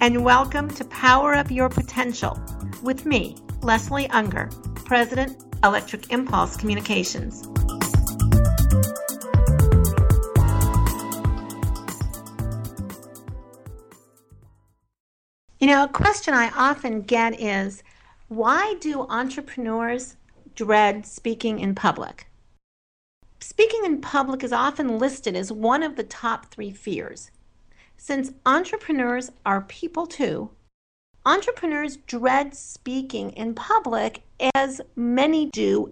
and welcome to Power Up Your Potential with me, Leslie Ungar, President, Electric Impulse Communications. You know, a question I often get is why do entrepreneurs dread speaking in public? Speaking in public is often listed as one of the top three fears. Since entrepreneurs are people too, entrepreneurs dread speaking in public as many do.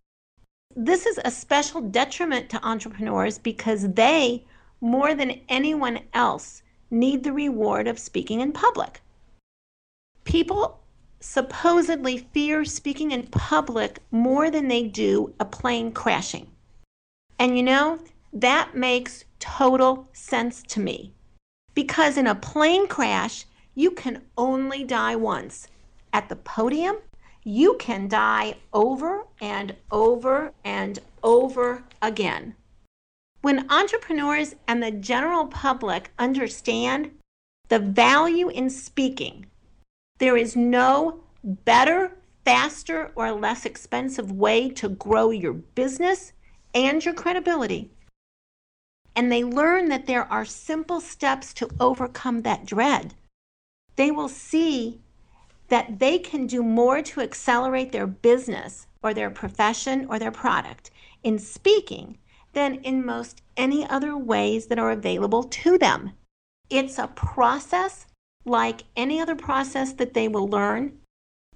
This is a special detriment to entrepreneurs because they, more than anyone else, need the reward of speaking in public. People supposedly fear speaking in public more than they do a plane crashing. And you know, that makes total sense to me. Because in a plane crash, you can only die once. At the podium, you can die over and over and over again. When entrepreneurs and the general public understand the value in speaking, there is no better, faster, or less expensive way to grow your business and your credibility and they learn that there are simple steps to overcome that dread, they will see that they can do more to accelerate their business or their profession or their product in speaking than in most any other ways that are available to them. It's a process like any other process that they will learn,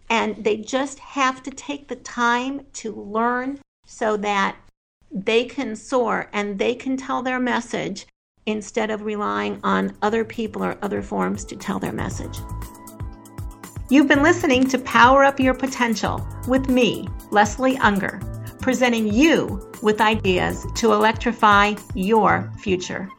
and they just have to take the time to learn so that they can soar and they can tell their message instead of relying on other people or other forms to tell their message. You've been listening to Power Up Your Potential with me, Leslie Ungar, presenting you with ideas to electrify your future.